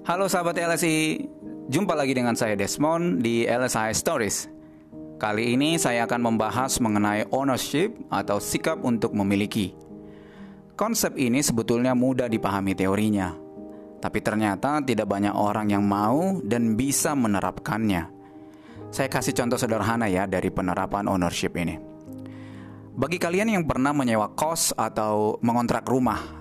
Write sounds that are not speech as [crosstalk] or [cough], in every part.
Halo sahabat LSI, jumpa lagi dengan saya Desmond di LSI Stories. Kali ini saya akan membahas mengenai ownership atau sikap untuk memiliki. Konsep ini sebetulnya mudah dipahami teorinya, tapi ternyata tidak banyak orang yang mau dan bisa menerapkannya. Saya kasih contoh sederhana ya dari penerapan ownership ini. Bagi kalian yang pernah menyewa kos atau mengontrak rumah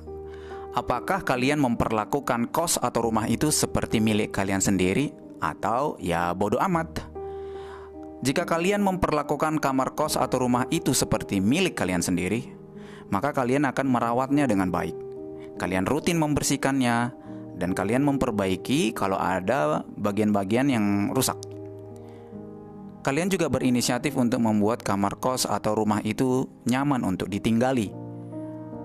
apakah kalian memperlakukan kos atau rumah itu seperti milik kalian sendiri atau ya bodoh amat? Jika kalian memperlakukan kamar kos atau rumah itu seperti milik kalian sendiri, maka kalian akan merawatnya dengan baik. Kalian rutin membersihkannya dan kalian memperbaiki kalau ada bagian-bagian yang rusak. Kalian juga berinisiatif untuk membuat kamar kos atau rumah itu nyaman untuk ditinggali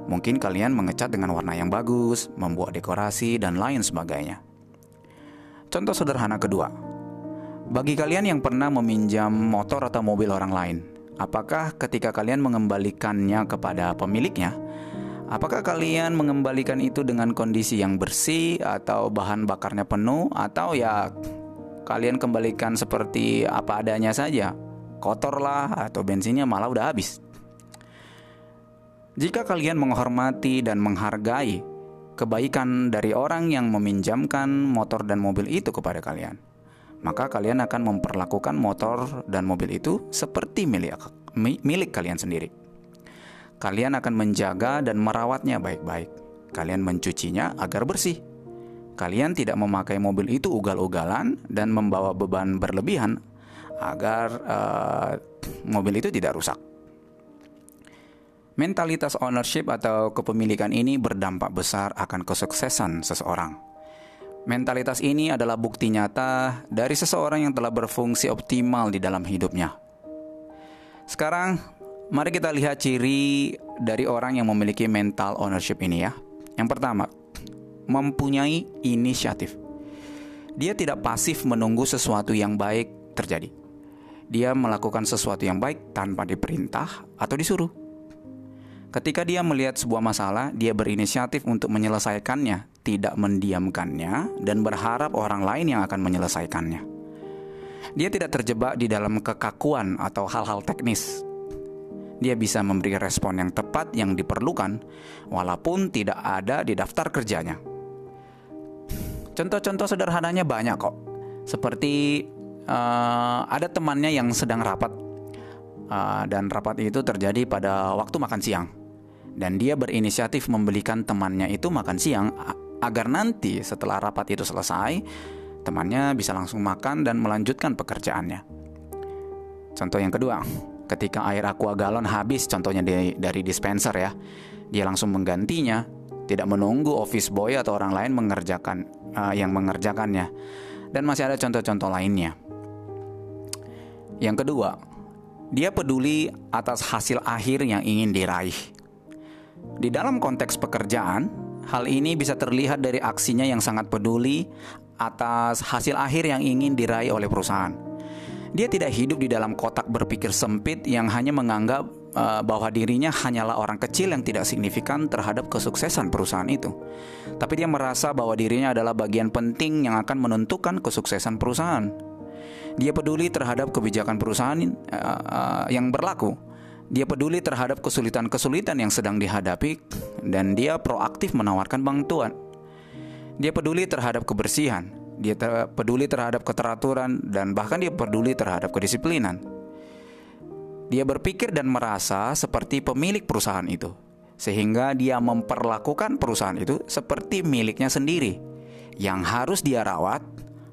Mungkin kalian mengecat dengan warna yang bagus, membuat dekorasi, dan lain sebagainya. Contoh sederhana kedua, bagi kalian yang pernah meminjam motor atau mobil orang lain, apakah ketika kalian mengembalikannya kepada pemiliknya, apakah kalian mengembalikan itu dengan kondisi yang bersih atau bahan bakarnya penuh, atau ya kalian kembalikan seperti apa adanya saja, kotor lah atau bensinnya malah udah habis? Jika kalian menghormati dan menghargai kebaikan dari orang yang meminjamkan motor dan mobil itu kepada kalian, maka kalian akan memperlakukan motor dan mobil itu seperti milik, milik kalian sendiri. Kalian akan menjaga dan merawatnya baik-baik. Kalian mencucinya agar bersih. Kalian tidak memakai mobil itu ugal-ugalan dan membawa beban berlebihan agar uh, mobil itu tidak rusak. Mentalitas ownership atau kepemilikan ini berdampak besar akan kesuksesan seseorang. Mentalitas ini adalah bukti nyata dari seseorang yang telah berfungsi optimal di dalam hidupnya. Sekarang, mari kita lihat ciri dari orang yang memiliki mental ownership ini ya. Yang pertama, mempunyai inisiatif. Dia tidak pasif menunggu sesuatu yang baik terjadi. Dia melakukan sesuatu yang baik tanpa diperintah atau disuruh. Ketika dia melihat sebuah masalah, dia berinisiatif untuk menyelesaikannya, tidak mendiamkannya, dan berharap orang lain yang akan menyelesaikannya. Dia tidak terjebak di dalam kekakuan atau hal-hal teknis. Dia bisa memberi respon yang tepat yang diperlukan, walaupun tidak ada di daftar kerjanya. Contoh-contoh sederhananya banyak kok, seperti uh, ada temannya yang sedang rapat, uh, dan rapat itu terjadi pada waktu makan siang dan dia berinisiatif membelikan temannya itu makan siang agar nanti setelah rapat itu selesai temannya bisa langsung makan dan melanjutkan pekerjaannya. Contoh yang kedua, ketika air aqua galon habis contohnya dari, dari dispenser ya, dia langsung menggantinya, tidak menunggu office boy atau orang lain mengerjakan uh, yang mengerjakannya. Dan masih ada contoh-contoh lainnya. Yang kedua, dia peduli atas hasil akhir yang ingin diraih. Di dalam konteks pekerjaan, hal ini bisa terlihat dari aksinya yang sangat peduli atas hasil akhir yang ingin diraih oleh perusahaan. Dia tidak hidup di dalam kotak berpikir sempit yang hanya menganggap uh, bahwa dirinya hanyalah orang kecil yang tidak signifikan terhadap kesuksesan perusahaan itu. Tapi dia merasa bahwa dirinya adalah bagian penting yang akan menentukan kesuksesan perusahaan. Dia peduli terhadap kebijakan perusahaan uh, uh, yang berlaku dia peduli terhadap kesulitan-kesulitan yang sedang dihadapi dan dia proaktif menawarkan bantuan. Dia peduli terhadap kebersihan, dia ter peduli terhadap keteraturan dan bahkan dia peduli terhadap kedisiplinan. Dia berpikir dan merasa seperti pemilik perusahaan itu, sehingga dia memperlakukan perusahaan itu seperti miliknya sendiri, yang harus dia rawat,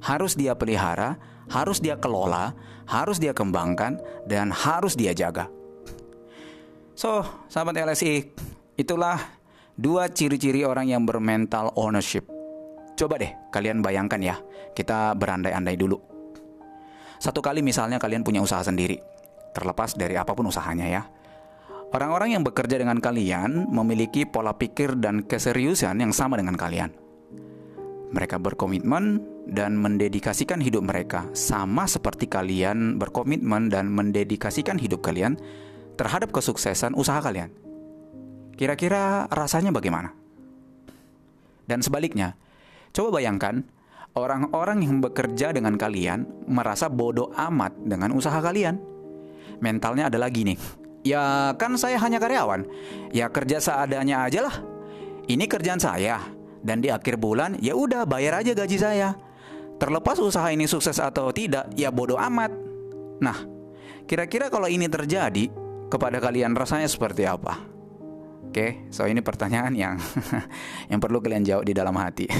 harus dia pelihara, harus dia kelola, harus dia kembangkan, dan harus dia jaga. So, sahabat LSI, itulah dua ciri-ciri orang yang bermental ownership. Coba deh kalian bayangkan ya, kita berandai-andai dulu. Satu kali misalnya kalian punya usaha sendiri, terlepas dari apa pun usahanya ya. Orang-orang yang bekerja dengan kalian memiliki pola pikir dan keseriusan yang sama dengan kalian. Mereka berkomitmen dan mendedikasikan hidup mereka sama seperti kalian berkomitmen dan mendedikasikan hidup kalian terhadap kesuksesan usaha kalian. Kira-kira rasanya bagaimana? Dan sebaliknya, coba bayangkan orang-orang yang bekerja dengan kalian merasa bodoh amat dengan usaha kalian. Mentalnya adalah gini, ya kan saya hanya karyawan, ya kerja seadanya aja lah. Ini kerjaan saya, dan di akhir bulan ya udah bayar aja gaji saya. Terlepas usaha ini sukses atau tidak, ya bodoh amat. Nah, kira-kira kalau ini terjadi kepada kalian rasanya seperti apa? Oke, so ini pertanyaan yang [laughs] yang perlu kalian jawab di dalam hati.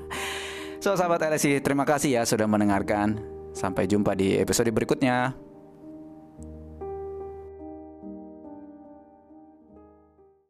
[laughs] so sahabat LSI, terima kasih ya sudah mendengarkan. Sampai jumpa di episode berikutnya.